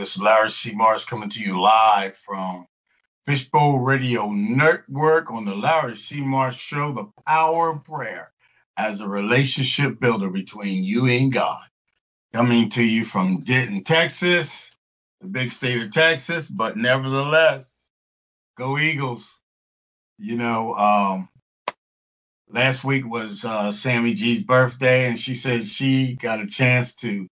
This is Larry C. Morris coming to you live from Fishbowl Radio Network on the Larry C. Morris Show, The Power of Prayer as a relationship builder between you and God. Coming to you from Denton, Texas, the big state of Texas, but nevertheless, go Eagles. You know, um, last week was uh, Sammy G's birthday, and she said she got a chance to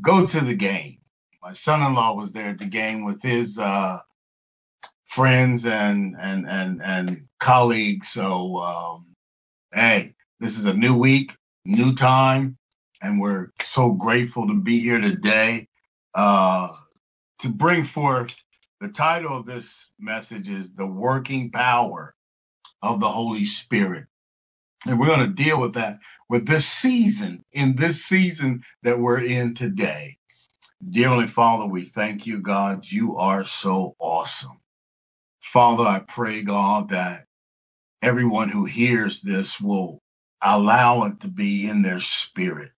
go to the game. My son-in-law was there at the game with his uh, friends and and and and colleagues. So um, hey, this is a new week, new time, and we're so grateful to be here today uh, to bring forth the title of this message is the working power of the Holy Spirit. And we're going to deal with that with this season, in this season that we're in today. Dear Heavenly Father, we thank you, God. You are so awesome. Father, I pray, God, that everyone who hears this will allow it to be in their spirit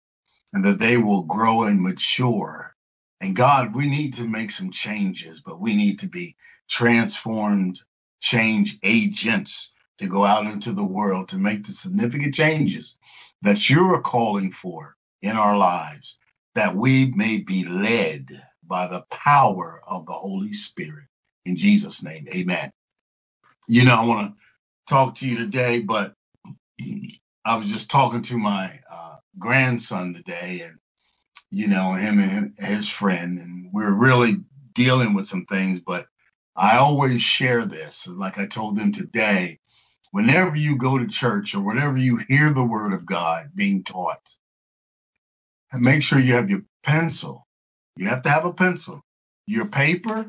and that they will grow and mature. And God, we need to make some changes, but we need to be transformed change agents to go out into the world to make the significant changes that you're calling for in our lives, that we may be led by the power of the Holy Spirit. In Jesus' name, amen. You know, I want to talk to you today, but I was just talking to my uh, grandson today, and, you know, him and his friend, and we're really dealing with some things, but I always share this. Like I told them today, whenever you go to church or whenever you hear the word of God being taught, make sure you have your pencil. You have to have a pencil, your paper,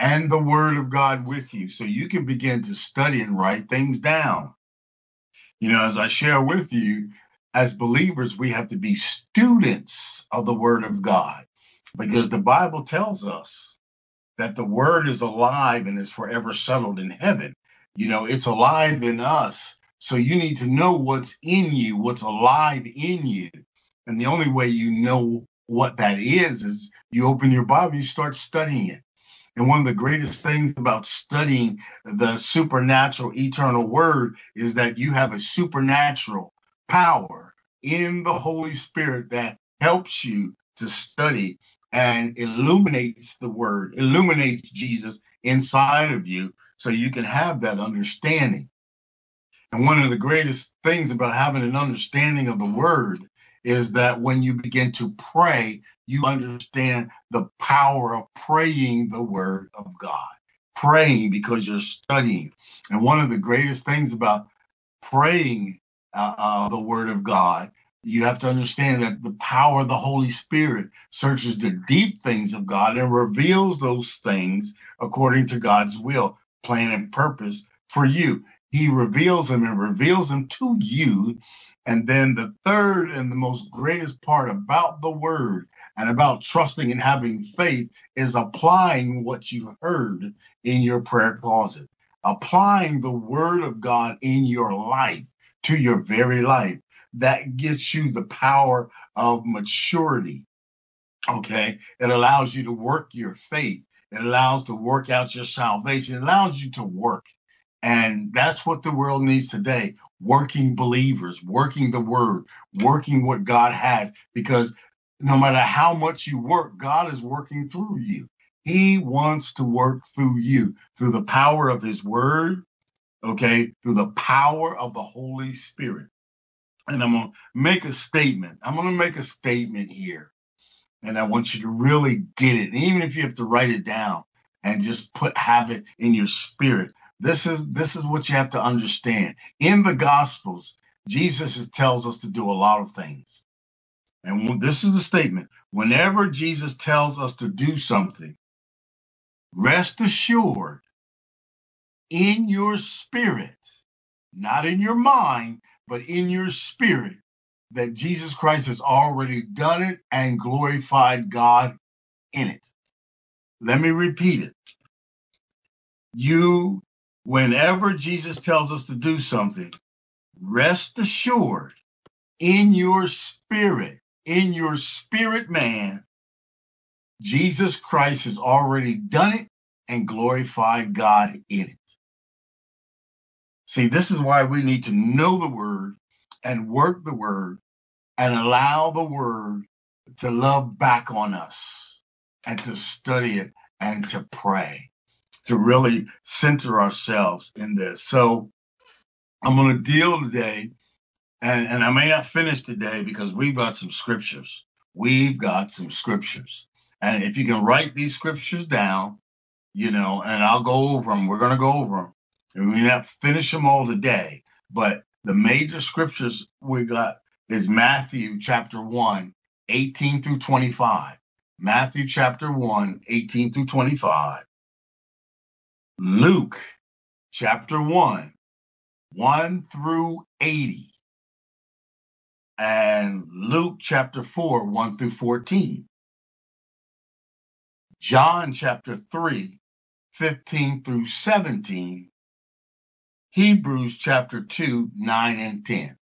and the word of God with you so you can begin to study and write things down. You know, as I share with you, as believers, we have to be students of the word of God because the Bible tells us that the word is alive and is forever settled in heaven. You know, it's alive in us. So you need to know what's in you, what's alive in you. And the only way you know what that is is you open your Bible, you start studying it. And one of the greatest things about studying the supernatural eternal word is that you have a supernatural power in the Holy Spirit that helps you to study and illuminates the word, illuminates Jesus inside of you so you can have that understanding. And one of the greatest things about having an understanding of the word is that when you begin to pray, you understand the power of praying the word of God, praying because you're studying. And one of the greatest things about praying uh, uh, the word of God, you have to understand that the power of the Holy Spirit searches the deep things of God and reveals those things according to God's will plan and purpose for you. He reveals them and reveals them to you. And then the third and the most greatest part about the word and about trusting and having faith is applying what you've heard in your prayer closet, applying the word of God in your life to your very life. That gets you the power of maturity. Okay. It allows you to work your faith. It allows to work out your salvation. It allows you to work. And that's what the world needs today working believers, working the word, working what God has. Because no matter how much you work, God is working through you. He wants to work through you through the power of his word, okay, through the power of the Holy Spirit. And I'm going to make a statement. I'm going to make a statement here and I want you to really get it. Even if you have to write it down and just put have it in your spirit. This is this is what you have to understand. In the Gospels, Jesus tells us to do a lot of things. And this is the statement. Whenever Jesus tells us to do something, rest assured in your spirit, not in your mind, but in your spirit, that Jesus Christ has already done it and glorified God in it. Let me repeat it. You, whenever Jesus tells us to do something, rest assured in your spirit, in your spirit man, Jesus Christ has already done it and glorified God in it. See, this is why we need to know the word and work the word and allow the word to love back on us and to study it and to pray, to really center ourselves in this. So I'm going to deal today, and, and I may not finish today because we've got some scriptures. We've got some scriptures. And if you can write these scriptures down, you know, and I'll go over them. We're going to go over them. And we may not finish them all today, but the major scriptures we got is Matthew chapter 1, 18 through 25. Matthew chapter 1, 18 through 25. Luke chapter 1, 1 through 80. And Luke chapter 4, 1 through 14. John chapter 3, 15 through 17. Hebrews chapter 2, 9 and 10.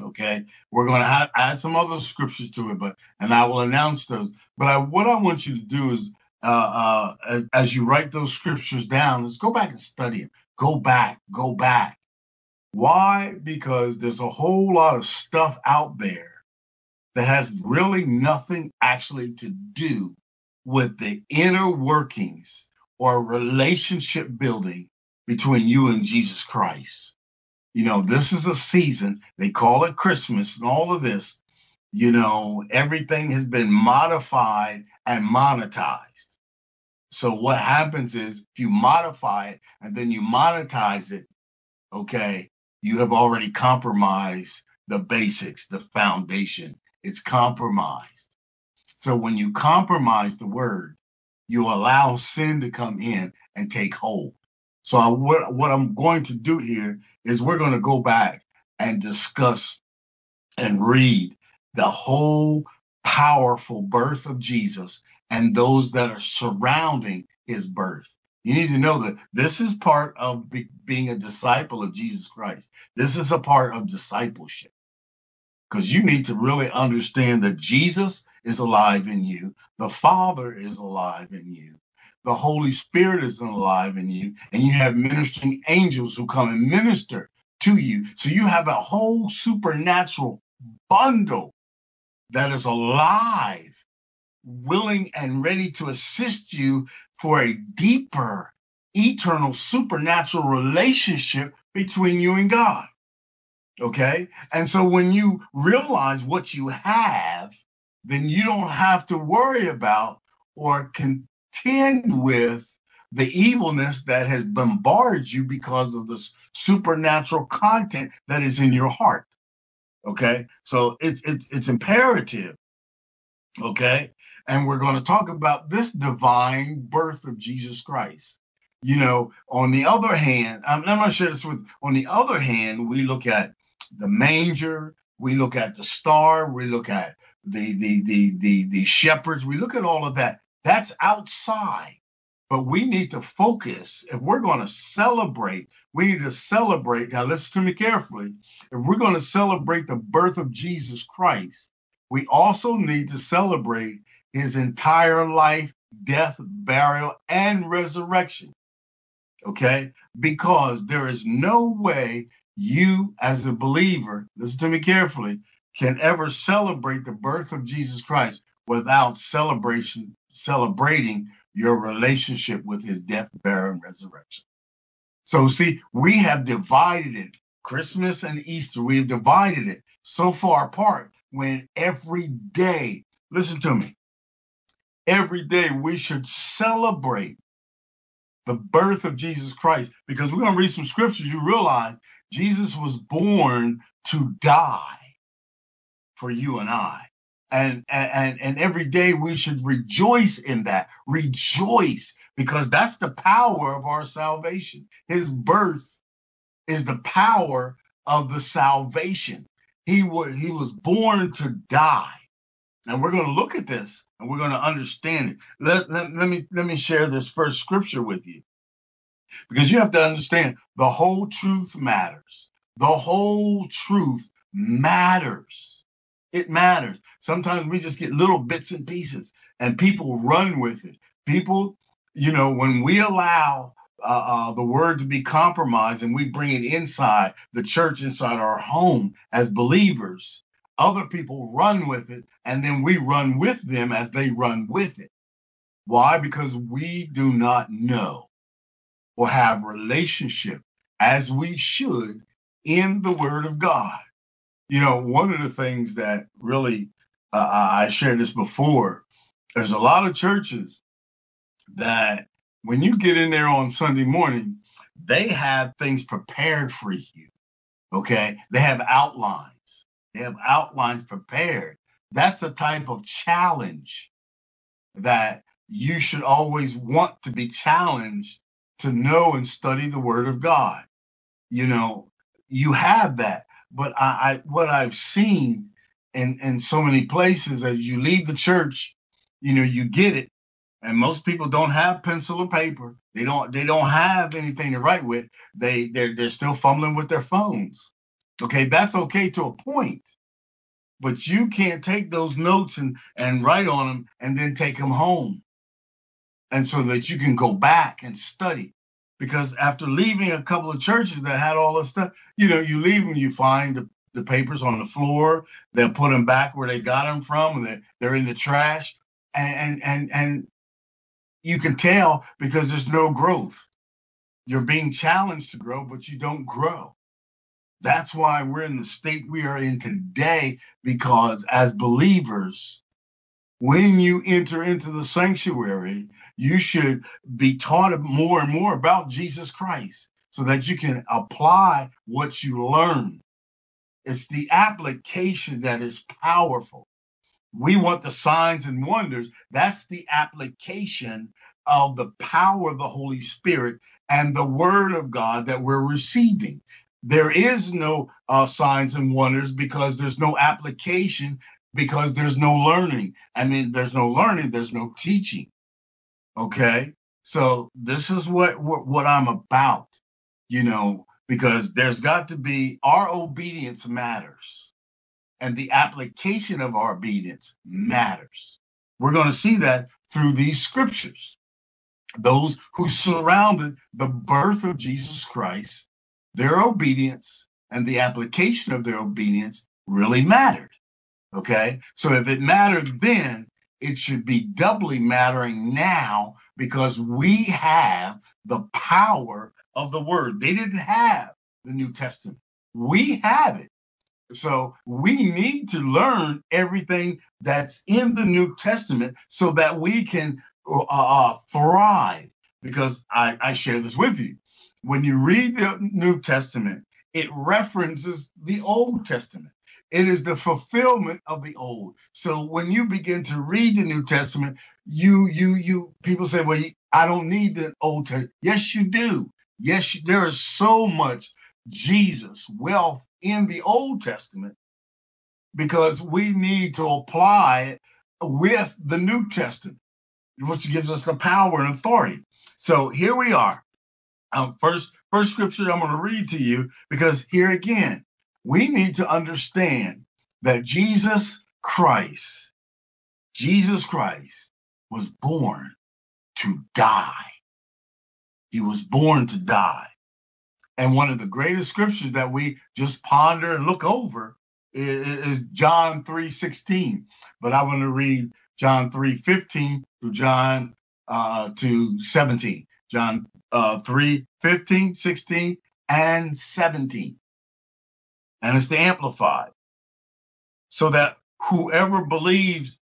Okay, we're going to add some other scriptures to it, but and I will announce those. But I, what I want you to do is, uh, uh, as you write those scriptures down, is go back and study them. Go back, go back. Why? Because there's a whole lot of stuff out there that has really nothing actually to do with the inner workings or relationship building between you and Jesus Christ. You know, this is a season, they call it Christmas and all of this. You know, everything has been modified and monetized. So what happens is if you modify it and then you monetize it, okay, you have already compromised the basics, the foundation. It's compromised. So when you compromise the word, you allow sin to come in and take hold. So I, what, what I'm going to do here is we're going to go back and discuss and read the whole powerful birth of Jesus and those that are surrounding his birth. You need to know that this is part of be, being a disciple of Jesus Christ. This is a part of discipleship because you need to really understand that Jesus is alive in you, the Father is alive in you, the Holy Spirit is alive in you, and you have ministering angels who come and minister to you. So you have a whole supernatural bundle that is alive, willing and ready to assist you for a deeper, eternal, supernatural relationship between you and God. Okay? And so when you realize what you have, then you don't have to worry about or contend with the evilness that has bombarded you because of the supernatural content that is in your heart. Okay, so it's it's it's imperative. Okay, and we're going to talk about this divine birth of Jesus Christ. You know, on the other hand, I'm, I'm going to share this with. On the other hand, we look at the manger, we look at the star, we look at the the the the the shepherds, we look at all of that. That's outside. But we need to focus. If we're going to celebrate, we need to celebrate. Now, listen to me carefully. If we're going to celebrate the birth of Jesus Christ, we also need to celebrate his entire life, death, burial, and resurrection. Okay? Because there is no way you, as a believer, listen to me carefully, can ever celebrate the birth of Jesus Christ without celebration celebrating your relationship with his death, burial, and resurrection. So, see, we have divided it. Christmas and Easter, we have divided it so far apart when every day, listen to me, every day we should celebrate the birth of Jesus Christ. Because we're going to read some scriptures. You realize Jesus was born to die for you and I. And and and every day we should rejoice in that. Rejoice because that's the power of our salvation. His birth is the power of the salvation. He was he was born to die and we're going to look at this and we're going to understand it let, let, let me let me share this first scripture with you because you have to understand the whole truth matters the whole truth matters It matters. Sometimes we just get little bits and pieces and people run with it. People, you know, when we allow uh, uh, the word to be compromised and we bring it inside the church, inside our home as believers, other people run with it and then we run with them as they run with it. Why? Because we do not know or have relationship as we should in the word of God. You know, one of the things that really, uh, I shared this before, there's a lot of churches that when you get in there on Sunday morning, they have things prepared for you. Okay. They have outlines. They have outlines prepared. That's a type of challenge that you should always want to be challenged to know and study the word of God. You know, you have that. But I, I what I've seen in, in so many places as you leave the church, you know, you get it. And most people don't have pencil or paper. They don't they don't have anything to write with. They they're they're still fumbling with their phones. Okay, that's okay to a point. But you can't take those notes and, and write on them and then take them home. And so that you can go back and study because after leaving a couple of churches that had all this stuff, you know, you leave them, you find the, the papers on the floor, they'll put them back where they got them from, and they're, they're in the trash, and and and and you can tell because there's no growth. You're being challenged to grow, but you don't grow. That's why we're in the state we are in today, because as believers, when you enter into the sanctuary, you should be taught more and more about Jesus Christ so that you can apply what you learn. It's the application that is powerful. We want the signs and wonders. That's the application of the power of the Holy Spirit and the Word of God that we're receiving. There is no uh, signs and wonders because there's no application because there's no learning. I mean, there's no learning, there's no teaching. Okay. So this is what, what, what I'm about, you know, because there's got to be our obedience matters and the application of our obedience matters. We're going to see that through these scriptures. Those who surrounded the birth of Jesus Christ, their obedience and the application of their obedience really mattered. Okay. So if it mattered then, it should be doubly mattering now because we have the power of the word. They didn't have the New Testament. We have it. So we need to learn everything that's in the New Testament so that we can uh, uh, thrive. Because I, I share this with you. When you read the New Testament, it references the Old Testament. It is the fulfillment of the old. So when you begin to read the New Testament, you you you people say, well, I don't need the Old Testament. Yes, you do. Yes, there is so much Jesus wealth in the Old Testament because we need to apply it with the New Testament, which gives us the power and authority. So here we are. Um, first, first scripture I'm going to read to you because here again, we need to understand that Jesus Christ, Jesus Christ was born to die. He was born to die. And one of the greatest scriptures that we just ponder and look over is, is John 3:16. But I want to read John 3:15 through John uh, to 17. John uh, 3, 15, 16, and 17 and it's the amplified. So that whoever believes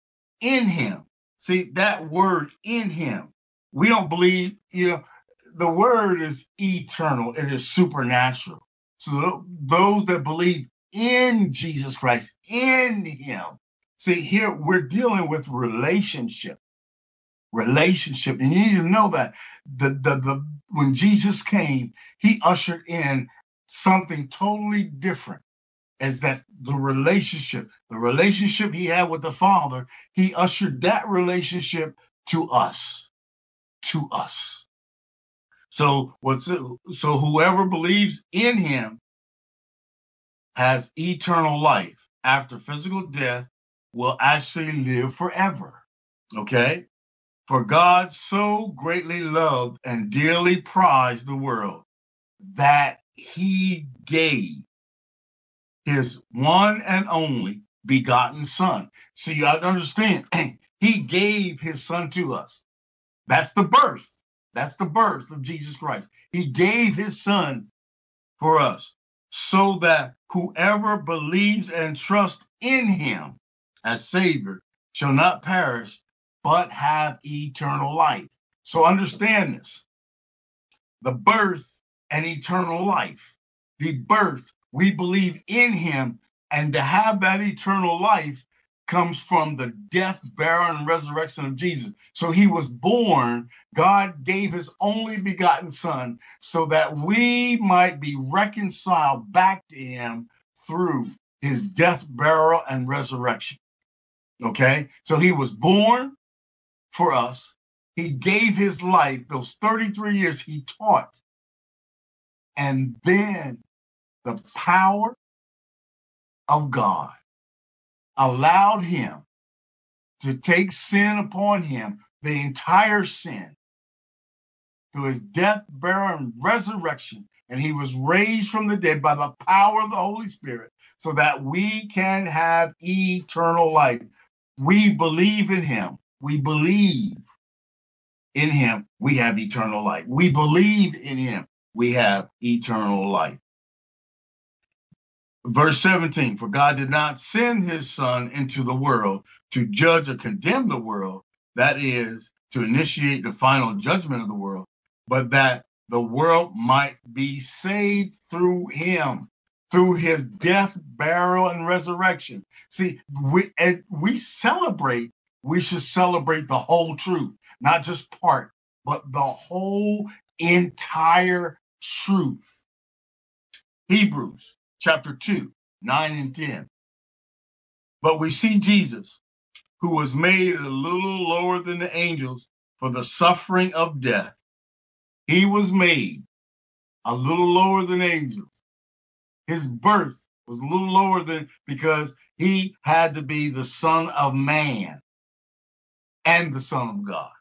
in him, see that word in him, we don't believe, you know, the word is eternal, it is supernatural. So those that believe in Jesus Christ, in him, see here we're dealing with relationship. Relationship, and you need to know that the, the the when Jesus came, he ushered in something totally different is that the relationship, the relationship he had with the Father, he ushered that relationship to us, to us. So what's so whoever believes in him has eternal life, after physical death will actually live forever. Okay? For God so greatly loved and dearly prized the world that he gave his one and only begotten son. See, to understand, he gave his son to us. That's the birth. That's the birth of Jesus Christ. He gave his son for us so that whoever believes and trusts in him as Savior shall not perish, but have eternal life. So understand this the birth and eternal life. The birth, we believe in him, and to have that eternal life comes from the death, burial, and resurrection of Jesus. So he was born. God gave his only begotten son so that we might be reconciled back to him through his death, burial, and resurrection. Okay? So he was born for us. He gave his life, those 33 years he taught. And then the power of God allowed him to take sin upon him, the entire sin, through his death, burial, and resurrection. And he was raised from the dead by the power of the Holy Spirit so that we can have eternal life. We believe in him. We believe in him. We have eternal life. We believe in him. We have eternal life. Verse 17 For God did not send his son into the world to judge or condemn the world, that is, to initiate the final judgment of the world, but that the world might be saved through him, through his death, burial, and resurrection. See, we, we celebrate, we should celebrate the whole truth, not just part, but the whole entire truth. Hebrews chapter 2, 9 and 10. But we see Jesus, who was made a little lower than the angels for the suffering of death. He was made a little lower than angels. His birth was a little lower than because he had to be the son of man and the son of God.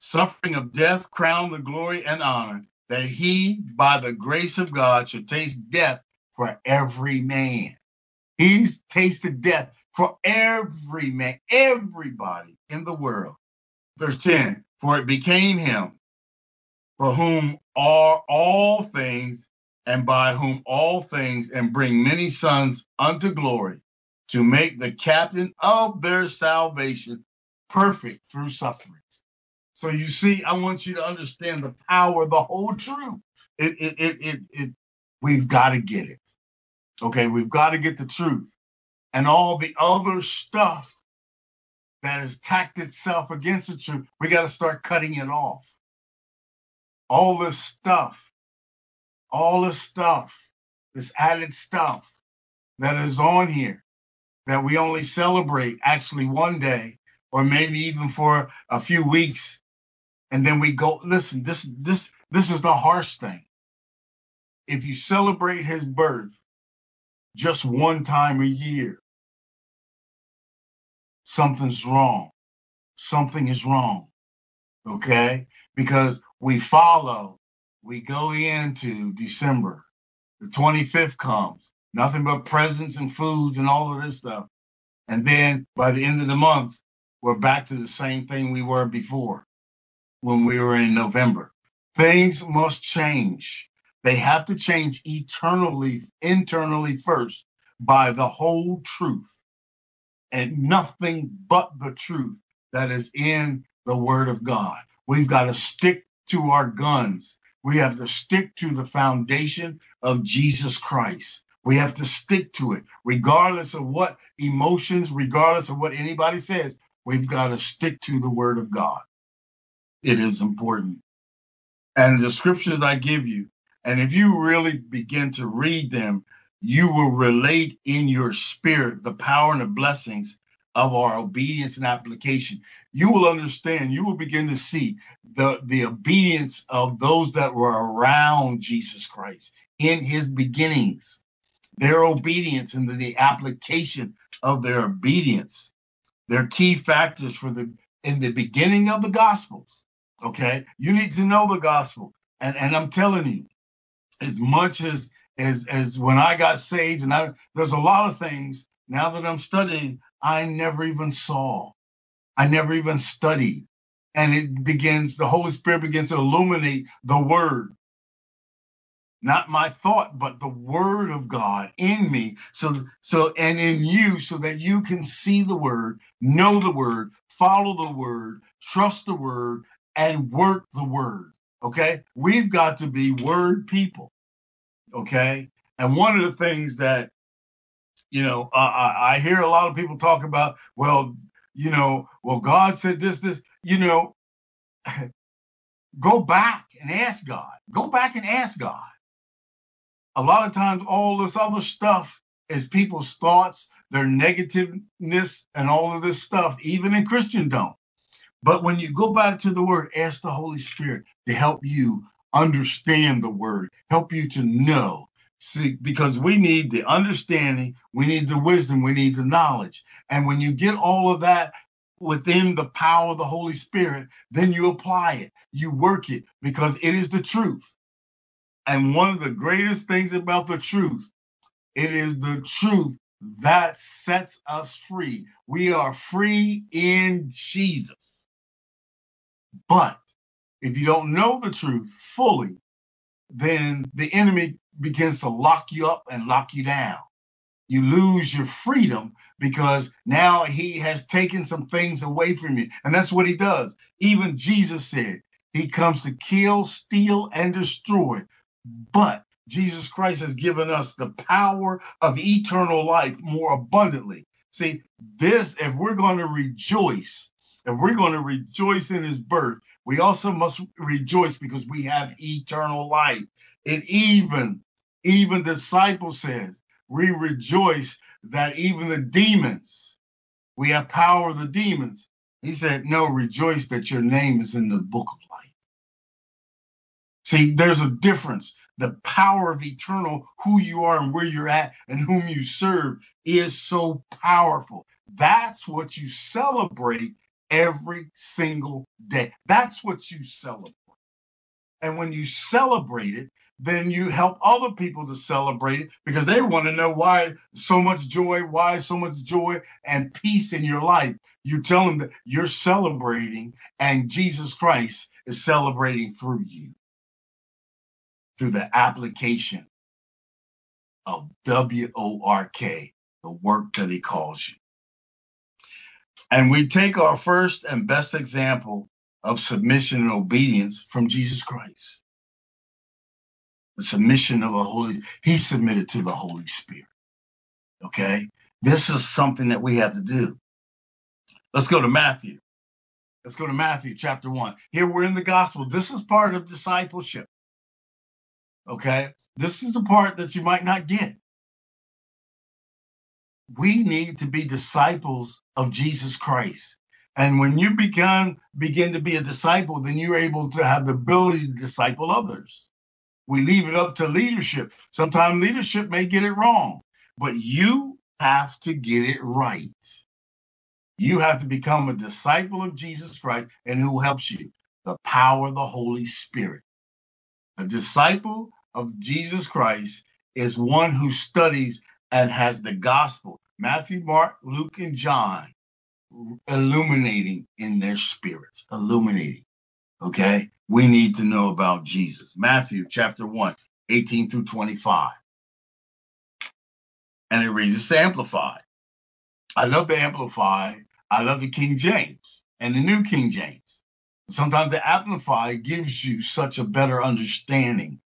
Suffering of death crowned the glory and honor that he, by the grace of God, should taste death for every man. He's tasted death for every man, everybody in the world. Verse 10 For it became him for whom are all things, and by whom all things, and bring many sons unto glory, to make the captain of their salvation perfect through sufferings. So you see, I want you to understand the power, the whole truth. It, it, it, it, it we've got to get it. Okay, we've got to get the truth. And all the other stuff that has tacked itself against the truth, we got to start cutting it off. All this stuff, all this stuff, this added stuff that is on here that we only celebrate actually one day or maybe even for a few weeks. And then we go listen this this this is the harsh thing. If you celebrate his birth just one time a year something's wrong. Something is wrong okay? Because we follow we go into december the 25th comes nothing but presents and foods and all of this stuff and then by the end of the month we're back to the same thing we were before when we were in November. Things must change. They have to change eternally, internally first by the whole truth and nothing but the truth that is in the Word of God. We've got to stick to our guns. We have to stick to the foundation of Jesus Christ. We have to stick to it, regardless of what emotions, regardless of what anybody says. We've got to stick to the Word of God it is important. And the scriptures I give you, and if you really begin to read them, you will relate in your spirit the power and the blessings of our obedience and application. You will understand, you will begin to see the, the obedience of those that were around Jesus Christ in his beginnings. Their obedience and the application of their obedience. They're key factors for the in the beginning of the gospels. Okay. You need to know the gospel. And and I'm telling you, as much as as as when I got saved, and I there's a lot of things now that I'm studying, I never even saw. I never even studied. And it begins, the Holy Spirit begins to illuminate the word. Not my thought, but the word of God in me. So, so, and in you, so that you can see the word, know the word, follow the word, trust the word, and work the word. Okay. We've got to be word people. Okay. And one of the things that, you know, I, I hear a lot of people talk about, well, you know, well, God said this, this, you know, go back and ask God. Go back and ask God. A lot of times, all this other stuff is people's thoughts, their negativeness, and all of this stuff, even in Christendom. But when you go back to the word, ask the Holy Spirit to help you understand the word, help you to know. See, because we need the understanding, we need the wisdom, we need the knowledge. And when you get all of that within the power of the Holy Spirit, then you apply it, you work it because it is the truth. And one of the greatest things about the truth, it is the truth that sets us free. We are free in Jesus. But if you don't know the truth fully, then the enemy begins to lock you up and lock you down. You lose your freedom because now he has taken some things away from you. And that's what he does. Even Jesus said he comes to kill, steal, and destroy. But Jesus Christ has given us the power of eternal life more abundantly. See, this, if we're going to rejoice, if we're going to rejoice in his birth, we also must rejoice because we have eternal life. And even even disciples says, we rejoice that even the demons, we have power of the demons. He said, no, rejoice that your name is in the book of life. See, there's a difference. The power of eternal, who you are and where you're at and whom you serve is so powerful. That's what you celebrate every single day. That's what you celebrate. And when you celebrate it, then you help other people to celebrate it because they want to know why so much joy, why so much joy and peace in your life. You tell them that you're celebrating and Jesus Christ is celebrating through you, through the application of W O R K, the work that he calls you. And we take our first and best example of submission and obedience from Jesus Christ the submission of the Holy, he submitted to the Holy Spirit. Okay. This is something that we have to do. Let's go to Matthew. Let's go to Matthew chapter one. Here we're in the gospel. This is part of discipleship. Okay. This is the part that you might not get. We need to be disciples of Jesus Christ. And when you begin begin to be a disciple, then you're able to have the ability to disciple others. We leave it up to leadership. Sometimes leadership may get it wrong, but you have to get it right. You have to become a disciple of Jesus Christ, and who helps you? The power of the Holy Spirit. A disciple of Jesus Christ is one who studies and has the gospel Matthew, Mark, Luke, and John illuminating in their spirits, illuminating. Okay we need to know about Jesus. Matthew chapter 1, 18 through 25. And it reads, it's amplified. I love the amplify. I love the King James and the New King James. Sometimes the amplify gives you such a better understanding.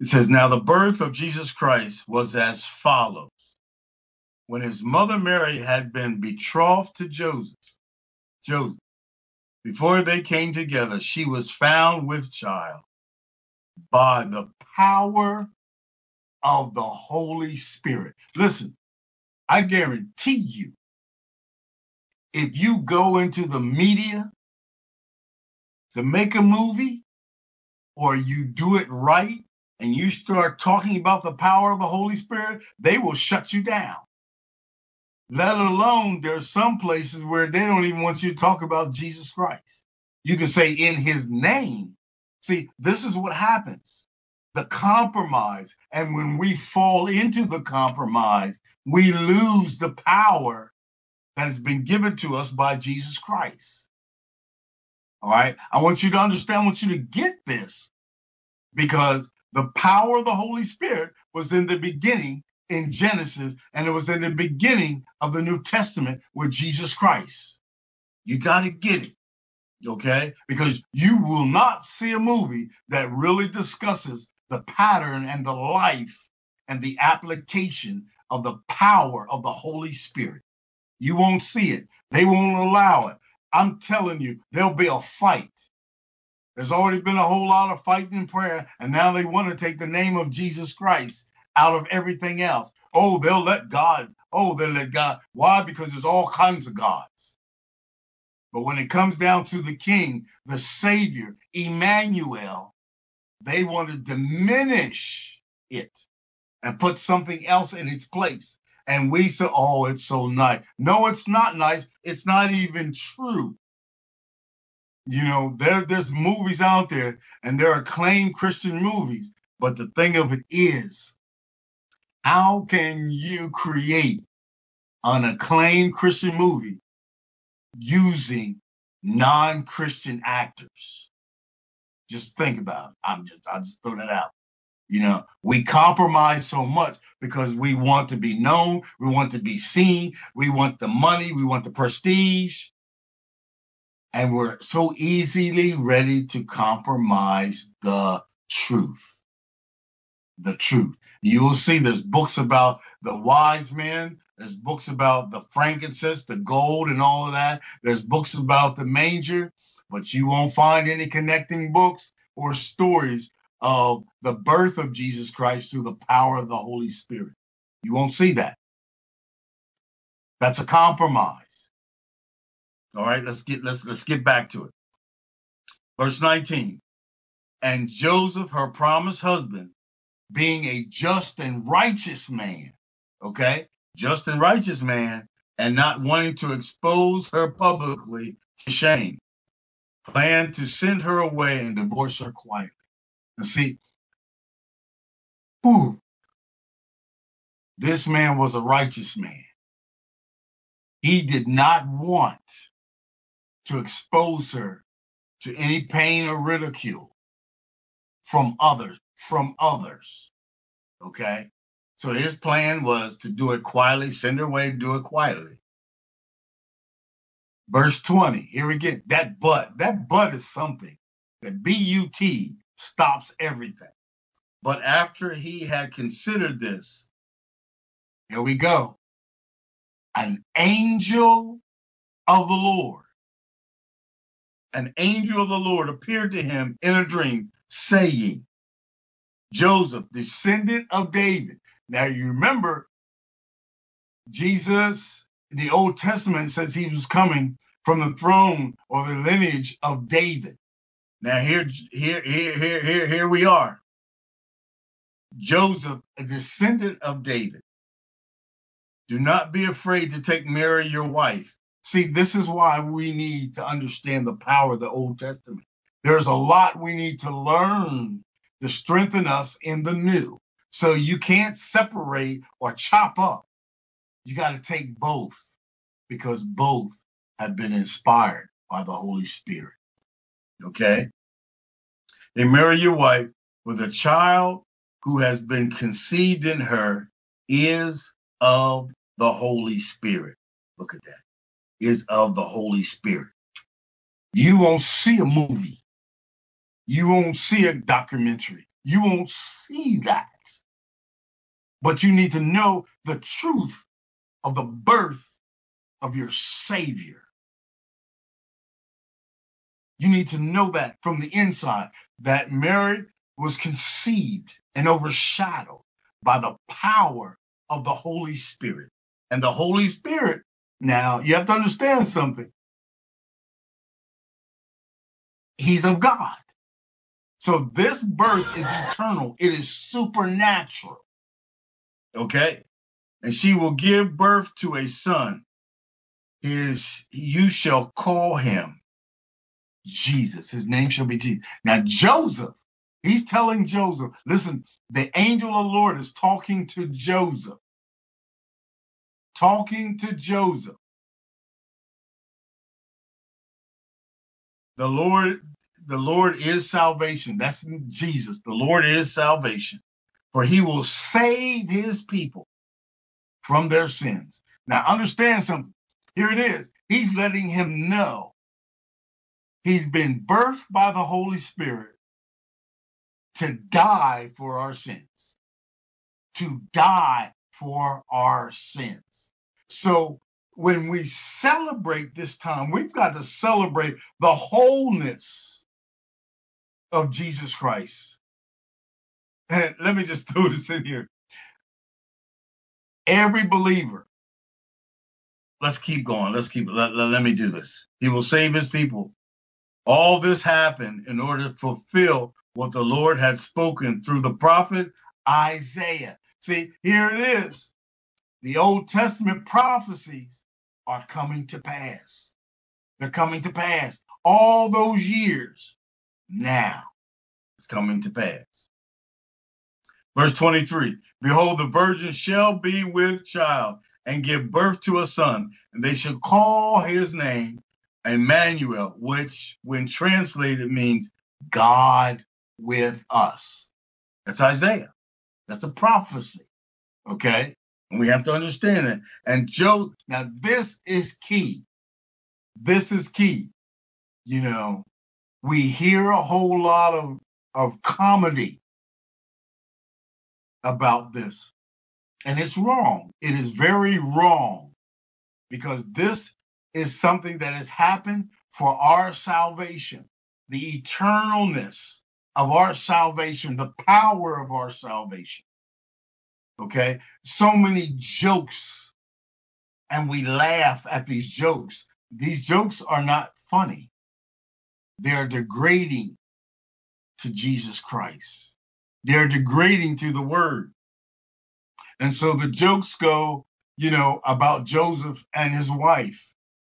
It says, Now the birth of Jesus Christ was as follows. When his mother Mary had been betrothed to Joseph, Joseph, before they came together, she was found with child by the power of the Holy Spirit. Listen, I guarantee you, if you go into the media to make a movie or you do it right and you start talking about the power of the Holy Spirit, they will shut you down. Let alone there are some places where they don't even want you to talk about Jesus Christ. You can say in his name. See, this is what happens the compromise. And when we fall into the compromise, we lose the power that has been given to us by Jesus Christ. All right. I want you to understand, I want you to get this because the power of the Holy Spirit was in the beginning in Genesis, and it was in the beginning of the New Testament with Jesus Christ. You got to get it, okay? Because you will not see a movie that really discusses the pattern and the life and the application of the power of the Holy Spirit. You won't see it, they won't allow it. I'm telling you, there'll be a fight. There's already been a whole lot of fighting in prayer, and now they want to take the name of Jesus Christ out of everything else. Oh, they'll let God. Oh, they'll let God. Why? Because there's all kinds of gods. But when it comes down to the King, the Savior, Emmanuel, they want to diminish it and put something else in its place. And we say, oh, it's so nice. No, it's not nice. It's not even true. You know, there, there's movies out there and there are acclaimed Christian movies. But the thing of it is, how can you create an acclaimed Christian movie using non-Christian actors? Just think about it. I'm just I just throw that out. You know, we compromise so much because we want to be known, we want to be seen, we want the money, we want the prestige, and we're so easily ready to compromise the truth the truth. You will see there's books about the wise men, there's books about the frankincense, the gold, and all of that. There's books about the manger, but you won't find any connecting books or stories of the birth of Jesus Christ through the power of the Holy Spirit. You won't see that. That's a compromise. All right, let's get let's let's get back to it. Verse 19. And Joseph, her promised husband, being a just and righteous man, okay? Just and righteous man, and not wanting to expose her publicly to shame, planned to send her away and divorce her quietly. And see, whew, this man was a righteous man. He did not want to expose her to any pain or ridicule from others from others. Okay. So his plan was to do it quietly, send her away, do it quietly. Verse 20, here we get that but. That but is something. That B-U-T stops everything. But after he had considered this, here we go. An angel of the Lord, an angel of the Lord appeared to him in a dream, saying, Joseph, descendant of David. Now you remember Jesus the Old Testament says he was coming from the throne or the lineage of David. Now here, here, here, here, here, here we are. Joseph, a descendant of David. Do not be afraid to take Mary, your wife. See, this is why we need to understand the power of the Old Testament. There's a lot we need to learn to strengthen us in the new. So you can't separate or chop up. You got to take both because both have been inspired by the Holy Spirit. Okay? And Mary your wife with a child who has been conceived in her is of the Holy Spirit. Look at that. Is of the Holy Spirit. You won't see a movie you won't see a documentary. You won't see that. But you need to know the truth of the birth of your Savior. You need to know that from the inside that Mary was conceived and overshadowed by the power of the Holy Spirit. And the Holy Spirit, now you have to understand something. He's of God. So this birth is eternal, it is supernatural. Okay? And she will give birth to a son. His you shall call him Jesus. His name shall be Jesus. Now, Joseph, he's telling Joseph, listen, the angel of the Lord is talking to Joseph. Talking to Joseph. The Lord, the Lord is salvation. That's Jesus. The Lord is salvation. For he will save his people from their sins. Now understand something. Here it is. He's letting him know he's been birthed by the Holy Spirit to die for our sins. To die for our sins. So when we celebrate this time, we've got to celebrate the wholeness of Jesus Christ. And let me just throw this in here. Every believer, let's keep going. Let's keep, let, let, let me do this. He will save his people. All this happened in order to fulfill what the Lord had spoken through the prophet Isaiah. See, here it is. The Old Testament prophecies are coming to pass. They're coming to pass. All those years, now it's coming to pass. Verse 23 Behold, the virgin shall be with child and give birth to a son, and they shall call his name Emmanuel, which, when translated, means God with us. That's Isaiah. That's a prophecy. Okay. We have to understand it. And Joe, now this is key. This is key. You know, we hear a whole lot of, of comedy about this. And it's wrong. It is very wrong because this is something that has happened for our salvation, the eternalness of our salvation, the power of our salvation. Okay. So many jokes, and we laugh at these jokes. These jokes are not funny, they're degrading to Jesus Christ, they're degrading to the word. And so the jokes go, you know, about Joseph and his wife.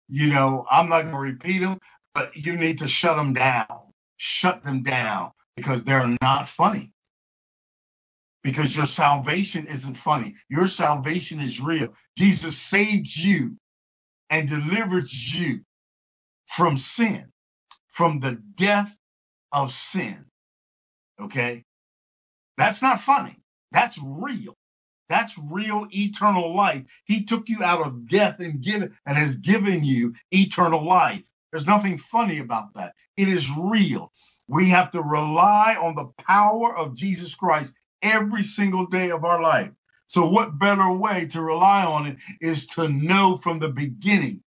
You know, I'm not going to repeat them, but you need to shut them down. Shut them down because they're not funny because your salvation isn't funny. Your salvation is real. Jesus saved you and delivered you from sin, from the death of sin. Okay? That's not funny. That's real. That's real eternal life. He took you out of death and given and has given you eternal life. There's nothing funny about that. It is real. We have to rely on the power of Jesus Christ every single day of our life. So, what better way to rely on it is to know from the beginning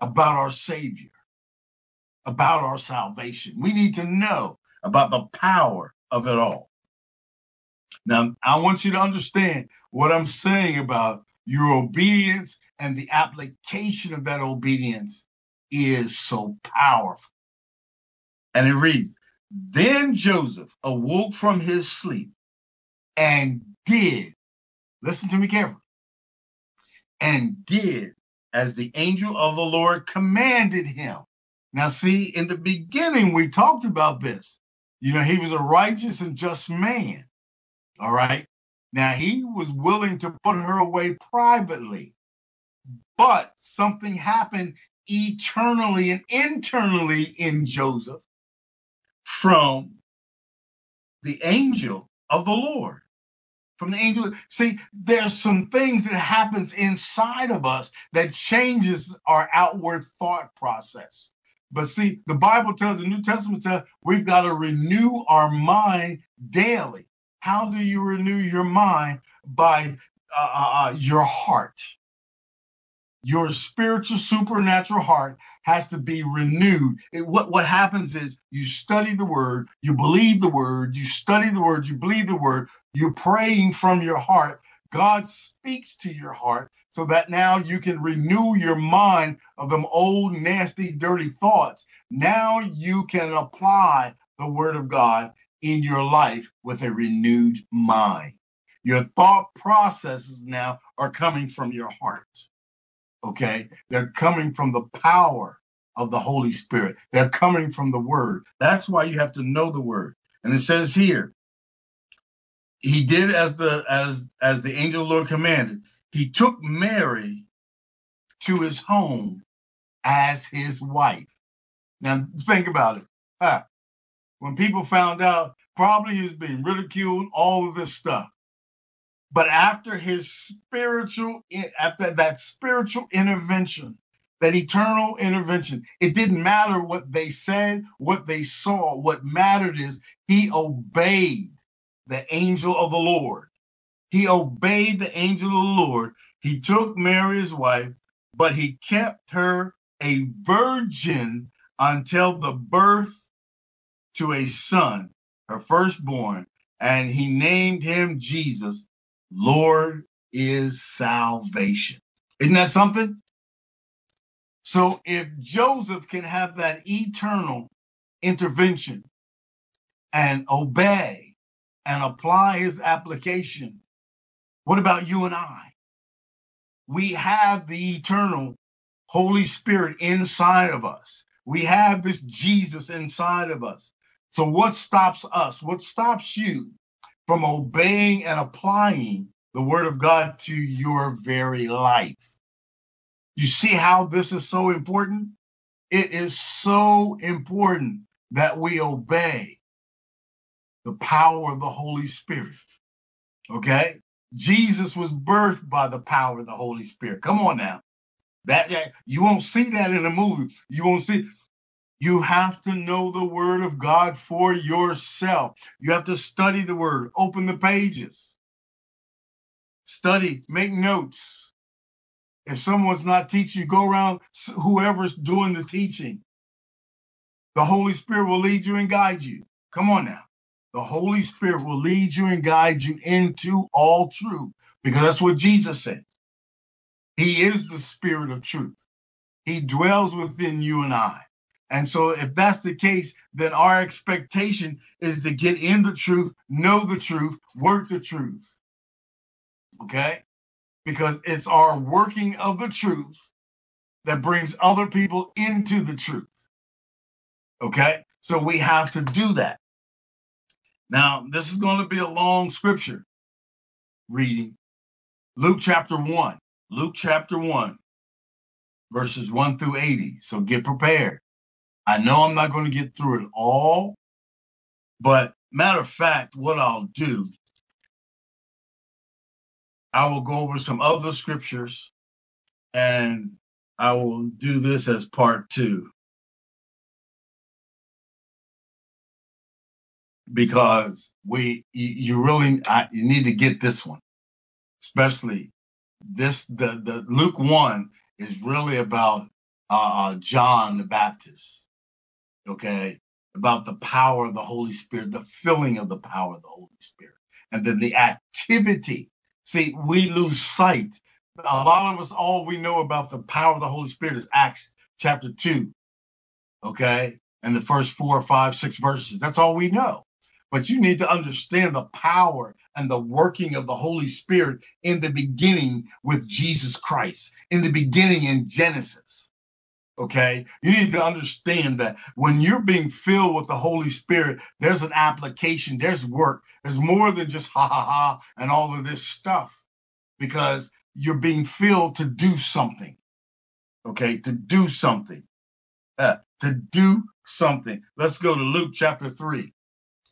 about our Savior, about our salvation. We need to know about the power of it all. Now, I want you to understand what I'm saying about your obedience and the application of that obedience is so powerful. And it reads, then Joseph awoke from his sleep and did, listen to me carefully, and did as the angel of the Lord commanded him. Now, see, in the beginning, we talked about this. You know, he was a righteous and just man. All right. Now, he was willing to put her away privately, but something happened eternally and internally in Joseph from the angel of the Lord. From the angel. See, there's some things that happens inside of us that changes our outward thought process. But see, the Bible tells, the New Testament tells, we've got to renew our mind daily. How do you renew your mind? By uh, uh, uh your heart. Your spiritual supernatural heart has to be renewed. It, what, what happens is you study the word, you believe the word, you study the word, you believe the word, you're praying from your heart. God speaks to your heart so that now you can renew your mind of them old, nasty, dirty thoughts. Now you can apply the word of God in your life with a renewed mind. Your thought processes now are coming from your heart. Okay? They're coming from the power of the Holy Spirit. They're coming from the word. That's why you have to know the word. And it says here, he did as the as as the angel of the Lord commanded. He took Mary to his home as his wife. Now think about it. Huh. When people found out, probably he was being ridiculed, all of this stuff. But after his spiritual, after that spiritual intervention, that eternal intervention, it didn't matter what they said, what they saw. What mattered is he obeyed the angel of the Lord. He obeyed the angel of the Lord. He took Mary wife, but he kept her a virgin until the birth to a son, her firstborn, and he named him Jesus. Lord is salvation. Isn't that something? So if Joseph can have that eternal intervention and obey and apply his application, what about you and I? We have the eternal Holy Spirit inside of us. We have this Jesus inside of us. So what stops us? What stops you from obeying and applying the word of God to your very life? You see how this is so important? It is so important that we obey the power of the Holy Spirit. Okay? Jesus was birthed by the power of the Holy Spirit. Come on now. That, that you won't see that in a movie. You won't see you have to know the word of God for yourself. You have to study the word, open the pages, study, make notes. If someone's not teaching you, go around whoever's doing the teaching. The Holy Spirit will lead you and guide you. Come on now. The Holy Spirit will lead you and guide you into all truth because that's what Jesus said. He is the Spirit of truth. He dwells within you and I. And so, if that's the case, then our expectation is to get in the truth, know the truth, work the truth. Okay? Because it's our working of the truth that brings other people into the truth. Okay? So, we have to do that. Now, this is going to be a long scripture reading. Luke chapter 1. Luke chapter 1, verses 1 through 80. So, get prepared. I know I'm not going to get through it all, but matter of fact, what I'll do, I will go over some other scriptures and I will do this as part two. Because we, you really, I, you need to get this one, especially this. The the Luke one is really about uh, uh John the Baptist okay, about the power of the Holy Spirit, the filling of the power of the Holy Spirit, and then the activity. See, we lose sight. A lot of us, all we know about the power of the Holy Spirit is Acts chapter 2, okay, and the first four, five, six verses. That's all we know. But you need to understand the power and the working of the Holy Spirit in the beginning with Jesus Christ, in the beginning in Genesis. Okay. You need to understand that when you're being filled with the Holy Spirit, there's an application, there's work, there's more than just ha ha ha and all of this stuff because you're being filled to do something. Okay. To do something. Uh, to do something. Let's go to Luke chapter 3.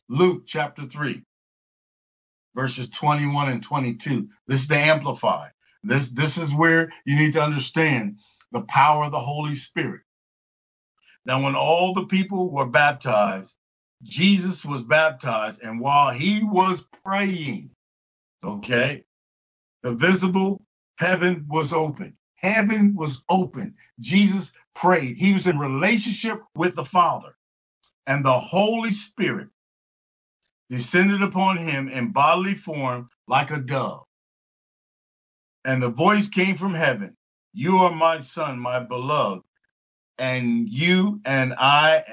Luke chapter 3, verses 21 and 22. This is the Amplified. This, this is where you need to understand the power of the Holy Spirit. Now, when all the people were baptized, Jesus was baptized, and while he was praying, okay, the visible heaven was open. Heaven was open. Jesus prayed. He was in relationship with the Father, and the Holy Spirit descended upon him in bodily form like a dove. And the voice came from heaven You are my son, my beloved, and you and I,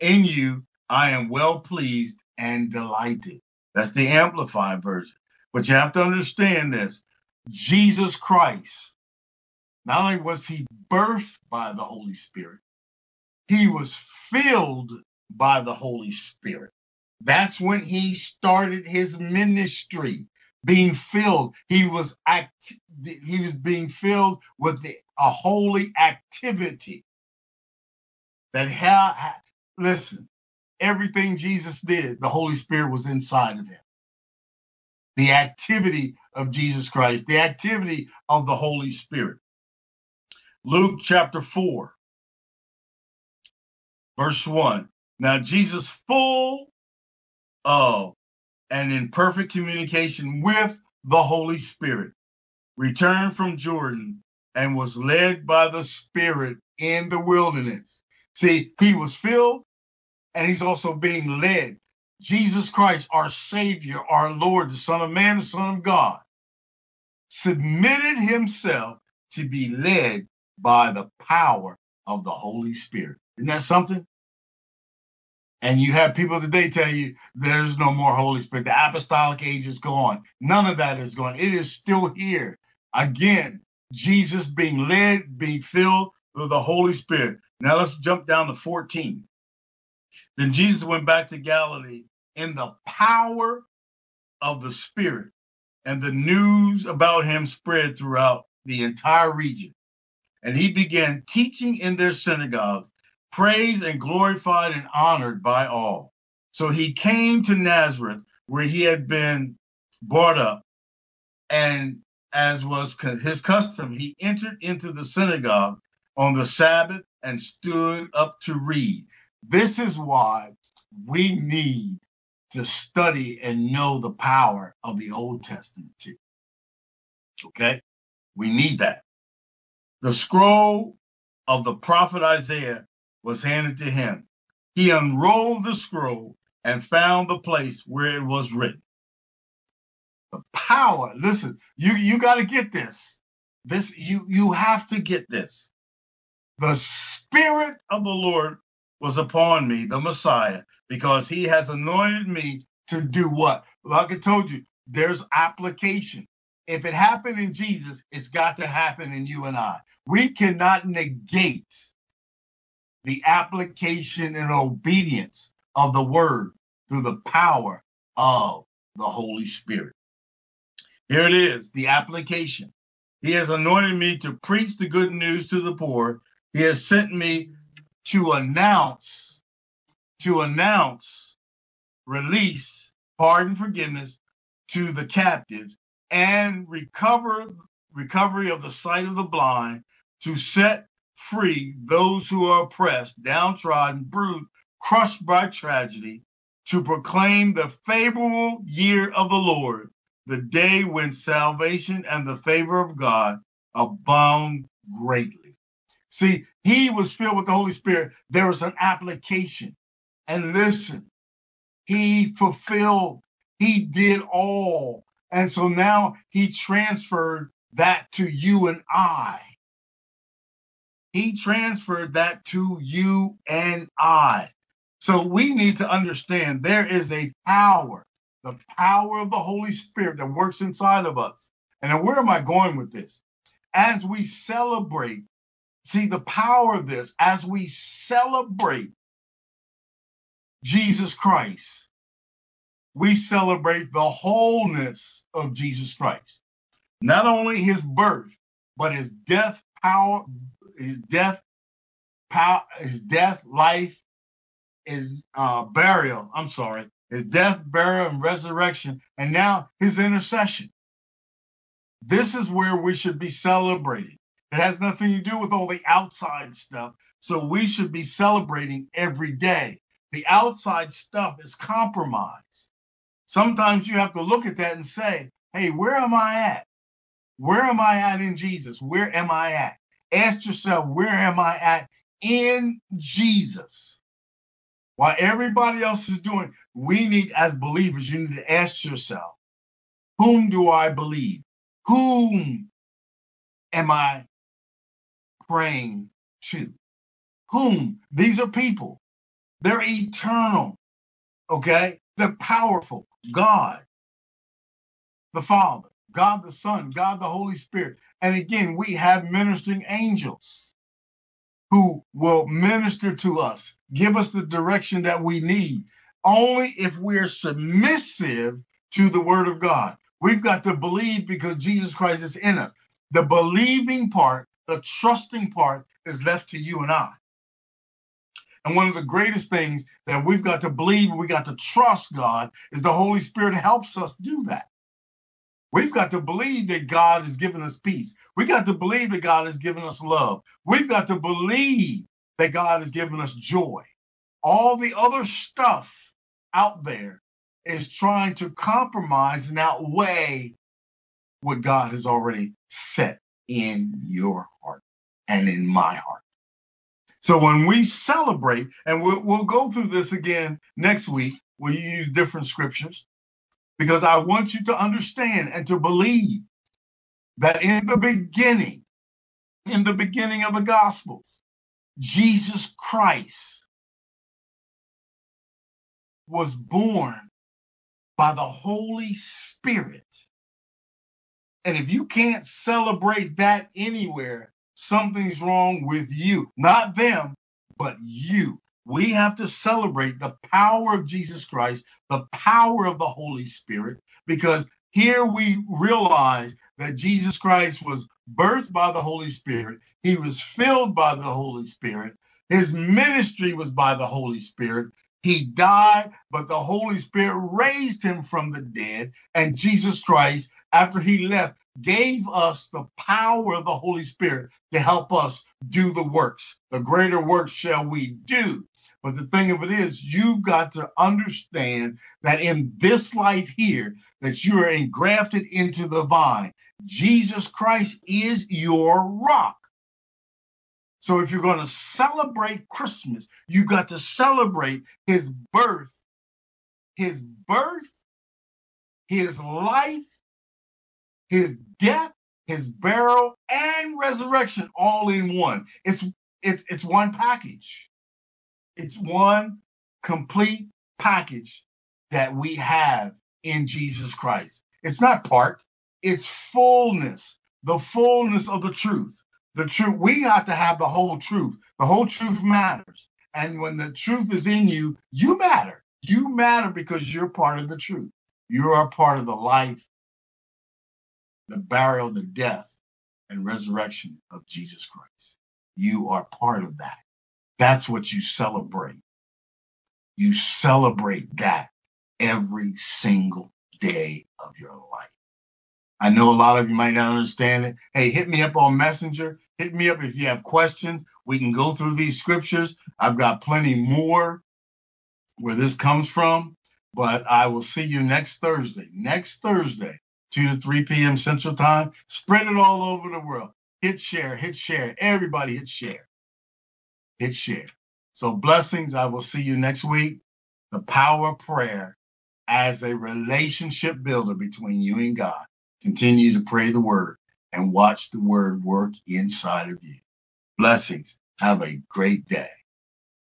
in you, I am well pleased and delighted. That's the Amplified version. But you have to understand this Jesus Christ, not only was he birthed by the Holy Spirit, he was filled by the Holy Spirit. That's when he started his ministry, being filled. He was act, he was being filled with the, a holy activity that ha, listen, everything Jesus did, the Holy Spirit was inside of him. The activity of Jesus Christ, the activity of the Holy Spirit. Luke chapter 4, verse 1. Now, Jesus, full of and in perfect communication with the Holy Spirit, returned from Jordan and was led by the Spirit in the wilderness. See, he was filled and he's also being led. Jesus Christ, our Savior, our Lord, the Son of Man, the Son of God, submitted himself to be led by the power of the Holy Spirit. Isn't that something? And you have people today tell you there's no more Holy Spirit. The apostolic age is gone. None of that is gone. It is still here. Again, Jesus being led, being filled with the Holy Spirit. Now let's jump down to 14. Then Jesus went back to Galilee in the power of the Spirit, and the news about him spread throughout the entire region. And he began teaching in their synagogues praised and glorified and honored by all. So he came to Nazareth, where he had been brought up, and as was his custom, he entered into the synagogue on the Sabbath and stood up to read. This is why we need to study and know the power of the Old Testament too. Okay? We need that. The scroll of the prophet Isaiah was handed to him. He unrolled the scroll and found the place where it was written. The power, listen, you, you got to get this. This you you have to get this. The spirit of the Lord was upon me, the Messiah, because he has anointed me to do what? Like I told you, there's application. If it happened in Jesus, it's got to happen in you and I. We cannot negate the application and obedience of the word through the power of the Holy Spirit. Here it is, the application. He has anointed me to preach the good news to the poor. He has sent me to announce, to announce release, pardon, forgiveness to the captives and recover recovery of the sight of the blind, to set free those who are oppressed, downtrodden, bruised, crushed by tragedy, to proclaim the favorable year of the Lord, the day when salvation and the favor of God abound greatly. See, he was filled with the Holy Spirit. There was an application. And listen, he fulfilled, he did all. And so now he transferred that to you and I. He transferred that to you and I. So we need to understand there is a power, the power of the Holy Spirit that works inside of us. And where am I going with this? As we celebrate, see the power of this, as we celebrate Jesus Christ, we celebrate the wholeness of Jesus Christ. Not only his birth, but his death, power, his death, power, his death, life, his uh, burial. I'm sorry, his death, burial, and resurrection, and now his intercession. This is where we should be celebrating. It has nothing to do with all the outside stuff. So we should be celebrating every day. The outside stuff is compromise. Sometimes you have to look at that and say, hey, where am I at? Where am I at in Jesus? Where am I at? Ask yourself, where am I at in Jesus? While everybody else is doing, we need, as believers, you need to ask yourself, whom do I believe? Whom am I praying to? Whom? These are people. They're eternal. Okay? They're powerful. God, the Father, God the Son, God the Holy Spirit. And again, we have ministering angels who will minister to us, give us the direction that we need, only if we're submissive to the Word of God. We've got to believe because Jesus Christ is in us. The believing part, the trusting part, is left to you and I. And one of the greatest things that we've got to believe, we got to trust God, is the Holy Spirit helps us do that. We've got to believe that God has given us peace. We've got to believe that God has given us love. We've got to believe that God has given us joy. All the other stuff out there is trying to compromise and outweigh what God has already set in your heart and in my heart. So when we celebrate, and we'll, we'll go through this again next week, we use different scriptures, because I want you to understand and to believe that in the beginning, in the beginning of the Gospels, Jesus Christ was born by the Holy Spirit. And if you can't celebrate that anywhere, something's wrong with you. Not them, but you. We have to celebrate the power of Jesus Christ, the power of the Holy Spirit, because here we realize that Jesus Christ was birthed by the Holy Spirit. He was filled by the Holy Spirit. His ministry was by the Holy Spirit. He died, but the Holy Spirit raised him from the dead. And Jesus Christ, after he left, gave us the power of the Holy Spirit to help us do the works. The greater works shall we do. But the thing of it is, you've got to understand that in this life here, that you are engrafted into the vine. Jesus Christ is your rock. So if you're going to celebrate Christmas, you've got to celebrate his birth, his birth, his life, his death, his burial, and resurrection all in one. It's it's it's one package. It's one complete package that we have in Jesus Christ. It's not part, it's fullness, the fullness of the truth. The truth we have to have the whole truth. The whole truth matters. And when the truth is in you you matter. You matter because you're part of the truth. You are part of the life the burial the death and resurrection of jesus christ. You are part of that that's what you celebrate you celebrate that every single day of your life I know a lot of you might not understand it. Hey, hit me up on Messenger. Hit me up if you have questions. We can go through these scriptures. I've got plenty more where this comes from, but I will see you next Thursday. Next Thursday, 2 to 3 p.m. Central Time. Spread it all over the world. Hit share, hit share. Everybody hit share. Hit share. So, blessings. I will see you next week. The power of prayer as a relationship builder between you and God. Continue to pray the word and watch the word work inside of you. Blessings. Have a great day.